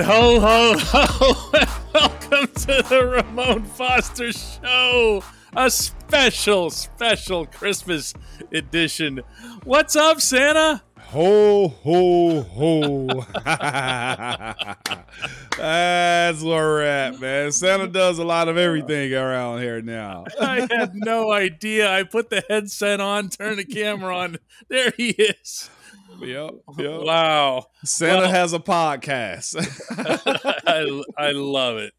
Ho, ho, ho! Welcome to the Ramon Foster Show, a special, special Christmas edition. What's up, Santa? Ho, ho, ho. That's where we're at, man. Santa does a lot of everything around here now. I had no idea. I put the headset on, turned the camera on. There he is. Yep, yep. Wow. Santa has a podcast. I, I love it.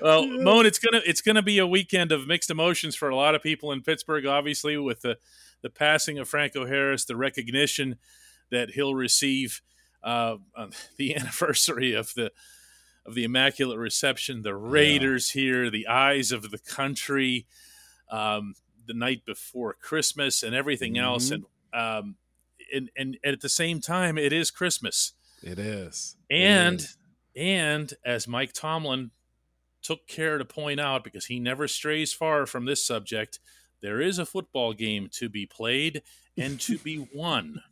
Well, Moan, it's gonna it's gonna be a weekend of mixed emotions for a lot of people in Pittsburgh. Obviously, with the the passing of Franco Harris, the recognition that he'll receive, uh, on the anniversary of the of the Immaculate Reception, the Raiders here, the eyes of the country, um, the night before Christmas, and everything else, and um, and and at the same time, it is Christmas. it is. And is. and as Mike Tomlin took care to point out, because he never strays far from this subject, there is a football game to be played and to be won.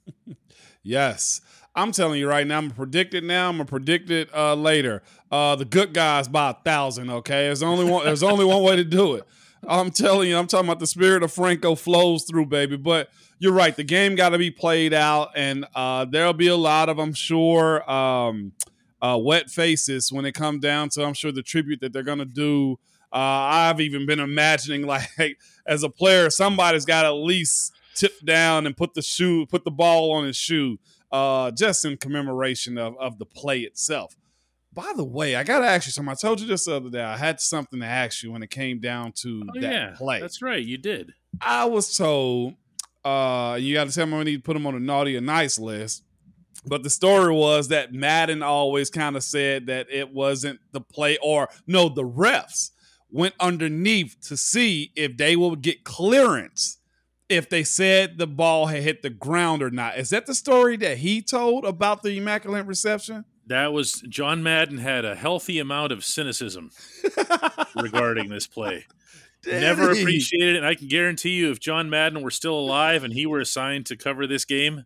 Yes. I'm telling you right now, I'm gonna predict it now. I'm gonna predict it uh, later. Uh, the good guys by a thousand. Okay, there's only one. There's only one way to do it. I'm telling you, I'm talking about the spirit of Franco flows through, baby. But you're right. The game got to be played out, and uh, there'll be a lot of, I'm sure, um, uh, wet faces when it come down to, I'm sure, the tribute that they're gonna do. Uh, I've even been imagining, like, as a player, somebody's got at least tip down and put the shoe, put the ball on his shoe uh, just in commemoration of, of the play itself. By the way, I got to ask you something. I told you this the other day. I had something to ask you when it came down to Oh, that yeah, play. that's right. You did. I was told, uh, you got to tell me when you put them on a naughty or nice list. But the story was that Madden always kind of said that it wasn't the play, or no, the refs went underneath to see if they would get clearance if they said the ball had hit the ground or not. Is that the story that he told about the Immaculate Reception? That was John Madden had a healthy amount of cynicism regarding this play. Never he? appreciated it. And I can guarantee you, if John Madden were still alive and he were assigned to cover this game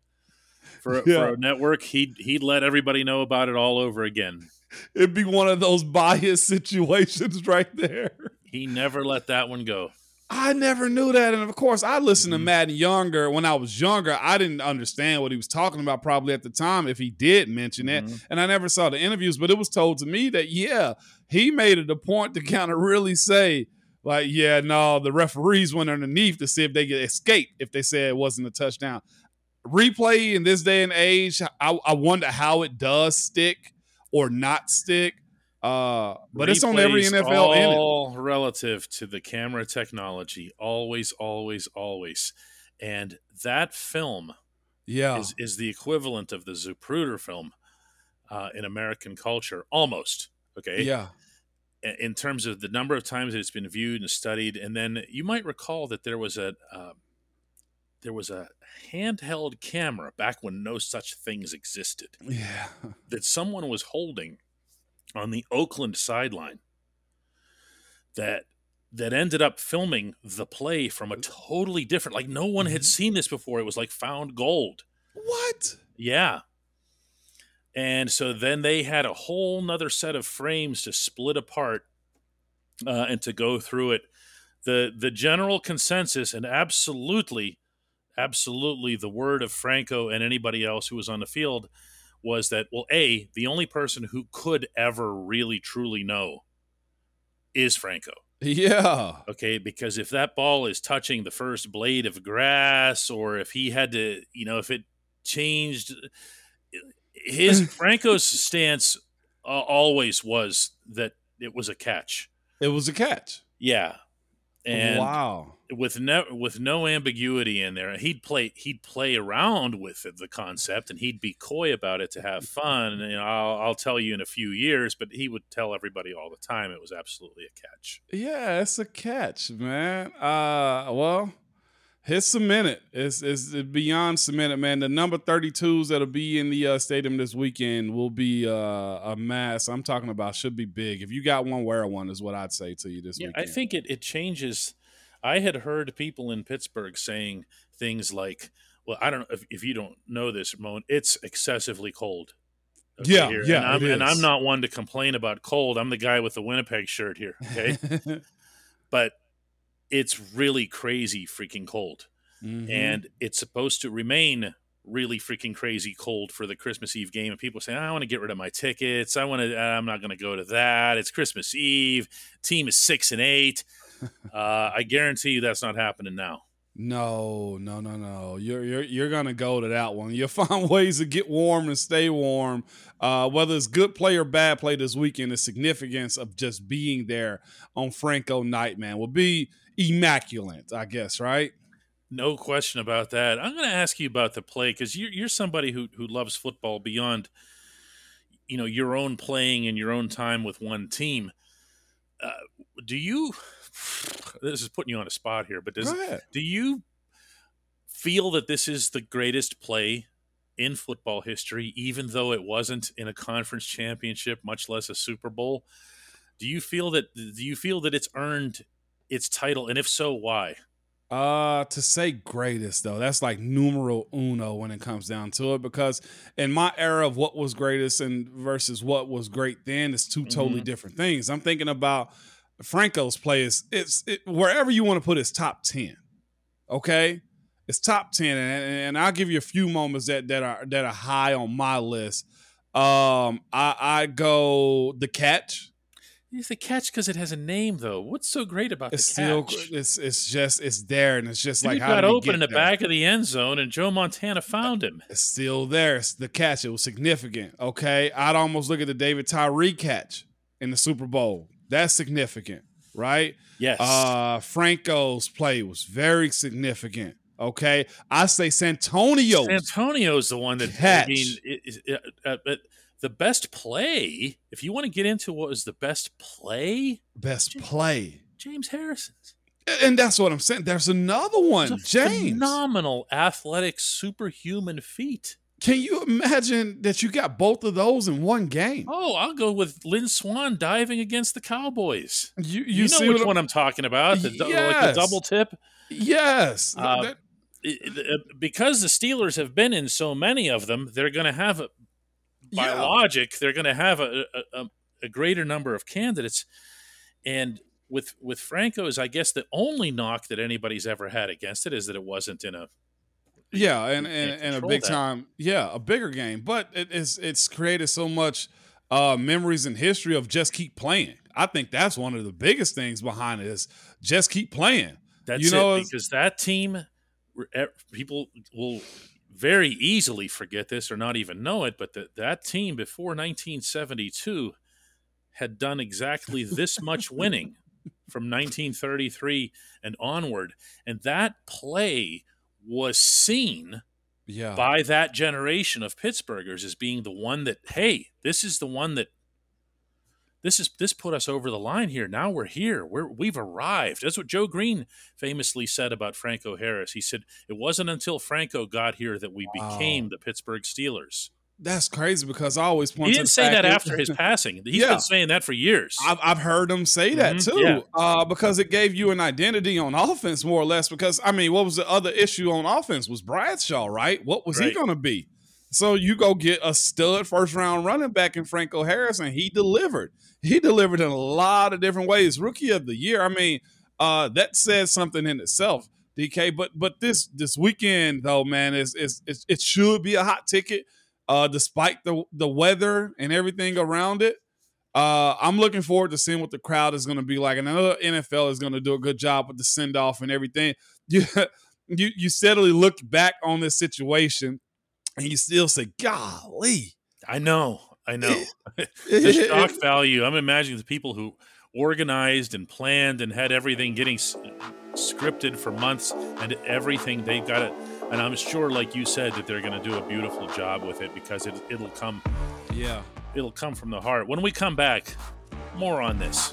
for, Yeah. for a network, he'd he'd let everybody know about it all over again. It'd be one of those bias situations right there. He never let that one go. I never knew that. And of course, I listened Mm-hmm. to Madden younger. When I was younger, I didn't understand what he was talking about probably at the time if he did mention it. Mhm. And I never saw the interviews, but it was told to me that, yeah, he made it a point to kind of really say, like, yeah, no, the referees went underneath to see if they could escape if they said it wasn't a touchdown. Replay in this day and age, I, I wonder how it does stick or not stick. Uh, but it's on every Replays NFL in it. all relative to the camera technology. Always, always, always. And that film Yeah. is, is the equivalent of the Zapruder film uh, in American culture, almost. Okay. Yeah. in terms of the number of times that it's been viewed and studied. And then you might recall that there was a uh, there was a handheld camera back when no such things existed Yeah. that someone was holding on the Oakland sideline that that ended up filming the play from a totally different like no one had Mhm. seen this before it was like found gold What? yeah. And so then they had a whole nother set of frames to split apart uh, and to go through it. The the general consensus and absolutely, absolutely the word of Franco and anybody else who was on the field was that well, a the only person who could ever really truly know is Franco. Yeah. Okay, because if that ball is touching the first blade of grass, or if he had to, you know, if it changed, his Franco's stance uh, always was that it was a catch. It was a catch. Yeah, and wow. with no with no ambiguity in there, he'd play he'd play around with it, the concept, and he'd be coy about it to have fun. And I'll, I'll tell you in a few years, but he would tell everybody all the time it was absolutely a catch. Yeah, it's a catch, man. Uh, well, his cemented. It's, it's beyond cemented, man. The number 32s that'll be in the uh, stadium this weekend will be uh, a mass. I'm talking about should be big. If you got one, wear one, is what I'd say to you this Yeah, weekend. I think it, it changes. I had heard people in Pittsburgh saying things like, well, I don't know if, if you don't know this, Ramon, it's excessively cold. Yeah, here. yeah, And I'm, and I'm not one to complain about cold. I'm the guy with the Winnipeg shirt here. Okay. but it's really crazy freaking cold. Mhm. And it's supposed to remain really freaking crazy cold for the Christmas Eve game. And people say, I want to get rid of my tickets. I want to, I'm not going to go to that. It's Christmas Eve. Team is six and eight. uh, I guarantee you that's not happening now. No, no, no, no. You're you're you're gonna go to that one. You'll find ways to get warm and stay warm. Uh, whether it's good play or bad play this weekend, the significance of just being there on Franco night, man, will be immaculate. I guess, right? No question about that. I'm going to ask you about the play because you're, you're somebody who, who loves football beyond, you know, your own playing and your own time with one team. Uh, do you? This is putting you on a spot here, but does do you feel that this is the greatest play in football history, even though it wasn't in a conference championship, much less a Super Bowl? Do you feel that? Do you feel that it's earned its title, and if so, why? Uh, to say greatest though, that's like numero uno when it comes down to it. Because in my era of what was greatest and versus what was great then, it's 2 totally Mhm. different things. I'm thinking about Franco's play is it's it, wherever you want to put his top ten. Okay, it's top ten, and, and I'll give you a few moments that that are that are high on my list. Um, I I go the catch. It's the catch because it has a name, though. What's so great about It's the still catch? it's it's just it's there, and it's just Dude like how got open in the there? back of the end zone, and Joe Montana found him. It's still there. It's the catch. It was significant. Okay. I'd almost look at the David Tyree catch in the Super Bowl. That's significant, right? Yes, Uh Franco's play was very significant. Okay. I say Santonio. Antonio's the one that Catch. I mean, it, it, it, uh, but the best play. If you want to get into what was the best play, best play. James Harrison's. And that's what I'm saying. There's another one. James. phenomenal, athletic, superhuman feat. Can you imagine that you got both of those in one game? Oh, I'll go with Lynn Swann diving against the Cowboys. You, You, know see which what one I'm talking about? The, dou- like Yes. the double tip. Yes. Uh, That- because the Steelers have been in so many of them, they're going to have, a, by Yeah. logic, they're going to have a, a, a, greater number of candidates. And with with Franco's, I guess the only knock that anybody's ever had against it is that it wasn't in a Yeah, and and, and a big that. time, yeah, a bigger game. But it, it's it's created so much uh, memories and history of just keep playing. I think that's one of the biggest things behind it is just keep playing. That's You know, it because that team, people will very easily forget this or not even know it, but that that team before 1972 had done exactly this much winning from 1933 and onward, and that play was seen Yeah, by that generation of Pittsburghers as being the one that hey, this is the one that this is this put us over the line here. Now we're here. We're we've arrived. That's what Joe Greene famously said about Franco Harris. He said it wasn't until Franco got here that we Wow. became the Pittsburgh Steelers. that's crazy because I always point to that. He didn't say that after his passing. He's Yeah. been saying that for years. I've, I've heard them say that Mhm, too, yeah. uh, because it gave you an identity on offense more or less. Because I mean, what was the other issue on offense was Bradshaw, right? What was he going to be? So you go get a stud first round running back in Franco Harris, and he delivered. He delivered in a lot of different ways. Rookie of the year. I mean, uh, that says something in itself, DK. But but this this weekend though, man, is is it should be a hot ticket, uh, despite the the weather and everything around it. Uh, I'm looking forward to seeing what the crowd is going to be like, and know NFL is going to do a good job with the send off and everything. You you you steadily look back on this situation and you still say, "Golly." I know, I know. the shock value. I'm imagining the people who organized and planned and had everything getting s- scripted for months and everything they've got it. And I'm sure, like you said, that they're going to do a beautiful job with it because it, it'll come. Yeah, it'll come from the heart. When we come back, more on this.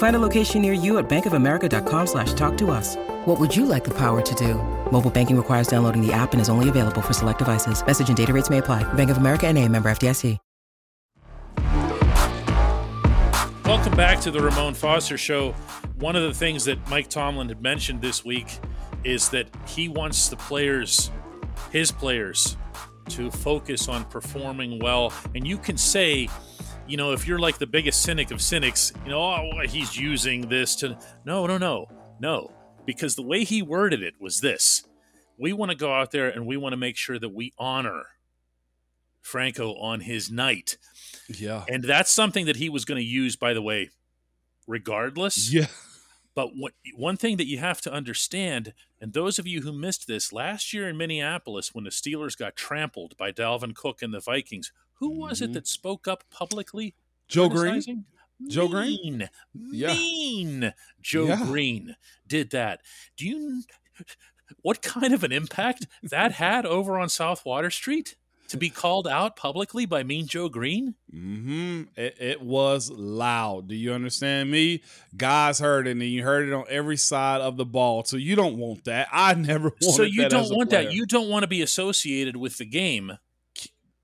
Find a location near you at bankofamerica.com slash talk to us. What would you like the power to do? Mobile banking requires downloading the app and is only available for select devices. Message and data rates may apply. Bank of America and a member FDIC. Welcome back to the Ramon Foster Show. One of the things that Mike Tomlin had mentioned this week is that he wants the players, his players, to focus on performing well. And you can say, you know, if you're like the biggest cynic of cynics, you know, oh, he's using this to. No, no, no, no. Because the way he worded it was this we want to go out there and we want to make sure that we honor Franco on his night. Yeah. And that's something that he was going to use, by the way, regardless. Yeah. But what, one thing that you have to understand, and those of you who missed this last year in Minneapolis when the Steelers got trampled by Dalvin Cook and the Vikings, who was Mhm. it that spoke up publicly? Joe Greene. Joe Greene? Mean, Yeah. mean Joe Yeah. Greene did that. Do you what kind of an impact that had over on South Water Street to be called out publicly by Mean Joe Greene? Mm-hmm. It, it was loud. Do you understand me? Guys heard it, and you heard it on every side of the ball. So you don't want that. I never wanted So you don't want player. that. You don't want to be associated with the game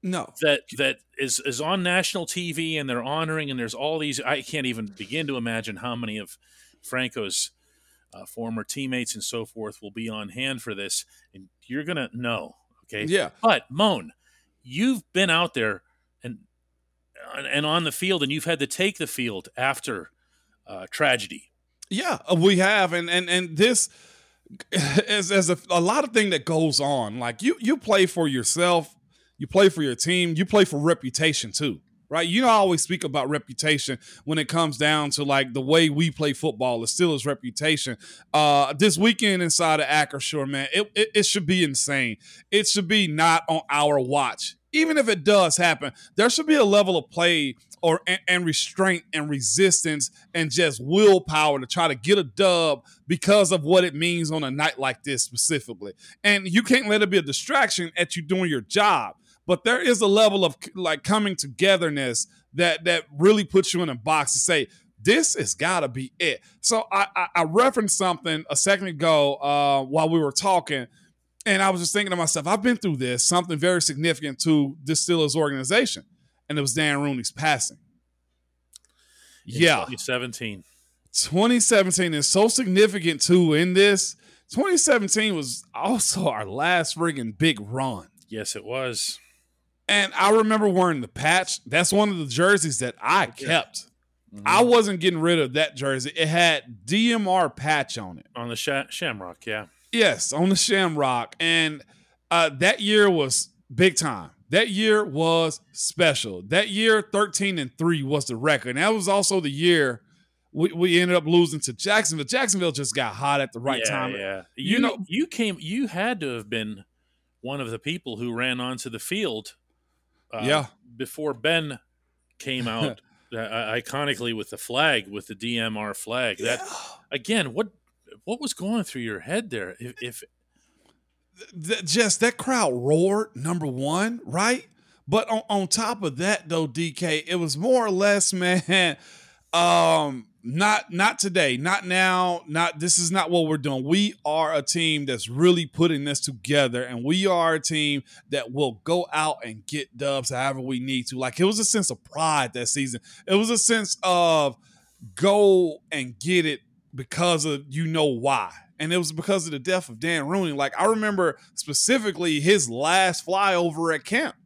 no. that that is is on national TV and they're honoring and there's all these. I can't even begin to imagine how many of Franco's uh, former teammates and so forth will be on hand for this. And you're gonna know, okay? Yeah. But Moan, you've been out there and and on the field, and you've had to take the field after uh, tragedy. Yeah, uh, we have, and and and this is as a, a lot of thing that goes on. Like you, you play for yourself, you play for your team, you play for reputation too, right? You know, I always speak about reputation when it comes down to like the way we play football. It still is reputation. Uh, this weekend inside of Acrisure, man, it, it it should be insane. It should be not on our watch. Even if it does happen, there should be a level of play or and, and restraint and resistance and just willpower to try to get a dub because of what it means on a night like this specifically. And you can't let it be a distraction at you doing your job. But there is a level of like coming togetherness that that really puts you in a box to say this has got to be it. So I, I, I referenced something a second ago uh, while we were talking, and I was just thinking to myself, I've been through this something very significant to this Steelers organization, and it was Dan Rooney's passing. yeah, 2017. 2017 is so significant too in this. 2017 was also our last friggin' big run. Yes, it was. And I remember wearing the patch. That's one of the jerseys that I kept. Mm-hmm. I wasn't getting rid of that jersey. It had DMR patch on it. On the Sh- Shamrock, yeah. Yes, on the Shamrock. And uh, that year was big time. That year was special. That year, 13 and 3 was the record. And that was also the year we, we ended up losing to Jacksonville. Jacksonville just got hot at the right yeah, time. Yeah. You, you know, you came, you had to have been one of the people who ran onto the field. Uh, yeah. Before Ben came out uh, iconically with the flag, with the DMR flag. That yeah. again, what what was going through your head there? If, if the, just that crowd roared, number one, right? But on, on top of that, though, DK, it was more or less, man. Um, not not today, not now, not this is not what we're doing. We are a team that's really putting this together, and we are a team that will go out and get dubs however we need to. Like it was a sense of pride that season. It was a sense of go and get it because of you know why. And it was because of the death of Dan Rooney. Like I remember specifically his last flyover at camp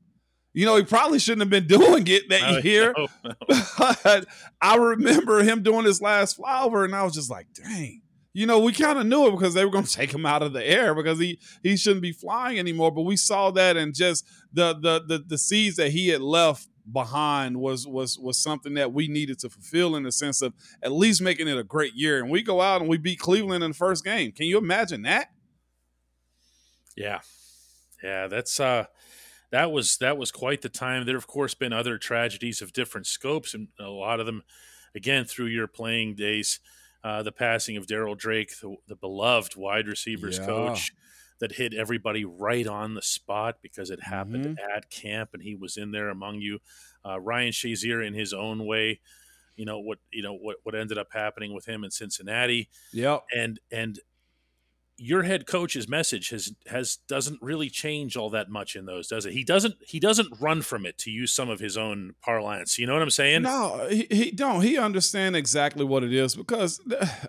you know, he probably shouldn't have been doing it that no, year. No, no. But I remember him doing his last flower, and I was just like, dang. You know, we kind of knew it because they were going to take him out of the air because he he shouldn't be flying anymore. But we saw that, and just the the the, the seeds that he had left behind was was was something that we needed to fulfill in the sense of at least making it a great year. And we go out and we beat Cleveland in the first game. Can you imagine that? Yeah, yeah, that's uh that was that was quite the time. There, of course, been other tragedies of different scopes, and a lot of them, again, through your playing days. Uh, the passing of Darryl Drake, the, the, beloved wide receivers yeah. coach, that hit everybody right on the spot because it happened mm-hmm. at camp, and he was in there among you. Uh, Ryan Shazier, in his own way, you know what you know what what ended up happening with him in Cincinnati. Yeah, and and your head coach's message has has doesn't really change all that much in those, does it? He doesn't he doesn't run from it to use some of his own parlance. You know what I'm saying? No, he, he don't. He understand exactly what it is because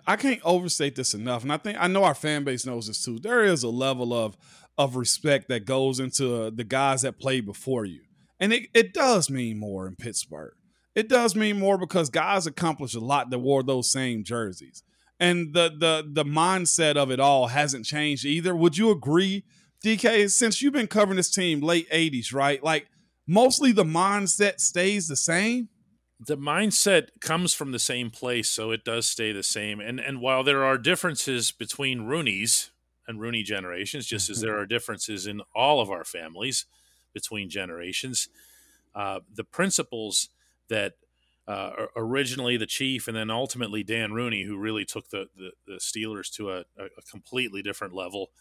I can't overstate this enough, and I think I know our fan base knows this too. There is a level of of respect that goes into the guys that played before you, and it it does mean more in Pittsburgh. It does mean more because guys accomplished a lot that wore those same jerseys and the the the mindset of it all hasn't changed either. Would you agree, DK? Since you've been covering this team late '80s, right? Like mostly the mindset stays the same. The mindset comes from the same place, so it does stay the same. And and while there are differences between Rooney's and Rooney generations, just as there are differences in all of our families between generations, uh, the principles that uh, originally the chief and then ultimately Dan Rooney, who really took the, the, the Steelers to a, a, completely different level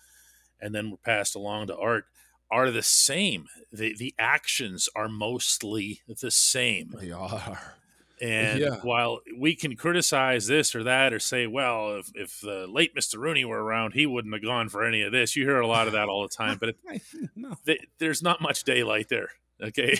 and then were passed along to Art, are the same. The, the actions are mostly the same. They are. And yeah. while we can criticize this or that or say, well, if, if the late Mr. Rooney were around, he wouldn't have gone for any of this. You hear a lot of that all the time, but it, no. there's not much daylight there. Okay.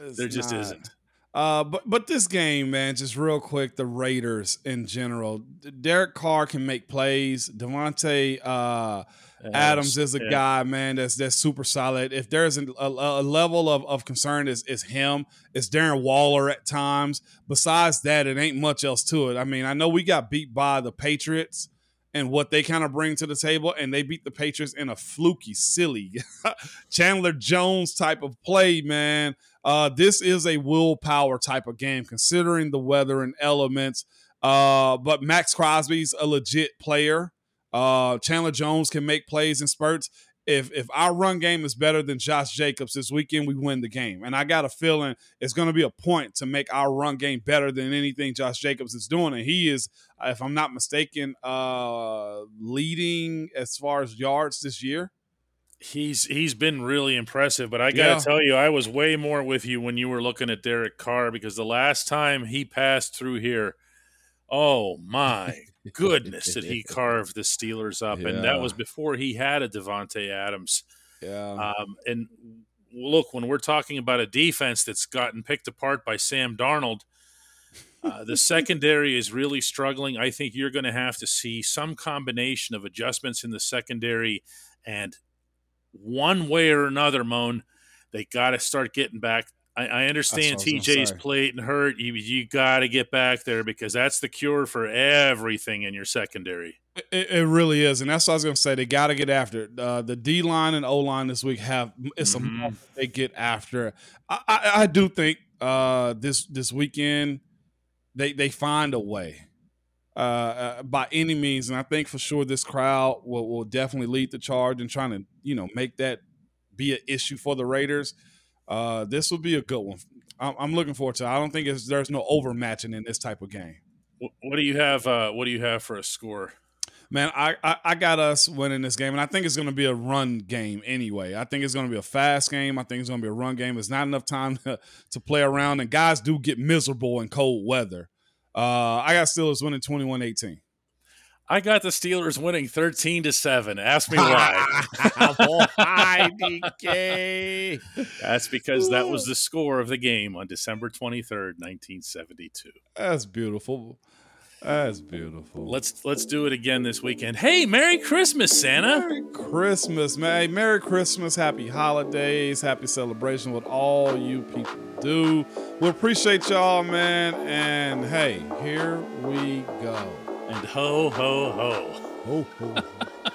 No, there just not. isn't. Uh, but but this game, man, just real quick, the Raiders in general. Derek Carr can make plays. Davante uh, Adams is a yeah. guy, man, that's that's super solid. If there's a, a, a level of, of concern, is is him. It's Darren Waller at times. Besides that, it ain't much else to it. I mean, I know we got beat by the Patriots and what they kind of bring to the table, and they beat the Patriots in a fluky, silly Chandler Jones type of play, man. Uh, this is a willpower type of game, considering the weather and elements. Uh, but Maxx Crosby's a legit player. Uh, Chandler Jones can make plays in spurts. If if our run game is better than Josh Jacobs this weekend, we win the game. And I got a feeling it's going to be a point to make our run game better than anything Josh Jacobs is doing. And he is, if I'm not mistaken, uh, leading as far as yards this year he's he's been really impressive. But I got to yeah. tell you, I was way more with you when you were looking at Derek Carr because the last time he passed through here, oh my goodness, did he carve the Steelers up? Yeah. And that was before he had a Davante Adams. Yeah. Um, and look, when we're talking about a defense that's gotten picked apart by Sam Darnold, Uh, the secondary is really struggling. I think you're going to have to see some combination of adjustments in the secondary, and one way or another, Moan, they got to start getting back. I, I understand TJ's plate and hurt. You, you got to get back there because that's the cure for everything in your secondary. It, it, really is, and that's what I was going to say. They got to get after it. Uh, the D line and O line this week have it's mm-hmm. a they get after. I, I, I do think uh, this this weekend they they find a way uh, uh, by any means, and I think for sure this crowd will, will definitely lead the charge in trying to you know make that be an issue for the Raiders. Uh, this will be a good one. I'm, I'm looking forward to. it. I don't think there's no overmatching in this type of game. What do you have? Uh, what do you have for a score? Man, I, I, I got us winning this game, and I think it's going to be a run game anyway. I think it's going to be a fast game. I think it's going to be a run game. It's not enough time to, to play around, and guys do get miserable in cold weather. Uh, I got Steelers winning 21 18. I got the Steelers winning 13 to 7. Ask me why. why, DK? That's because that was the score of the game on December 23rd, 1972. That's beautiful. That's beautiful. Let's let's do it again this weekend. Hey, Merry Christmas, Santa. Merry Christmas, man. Hey, Merry Christmas, happy holidays, happy celebration with all you people do. We appreciate y'all, man. And hey, here we go. And ho ho ho. Ho ho.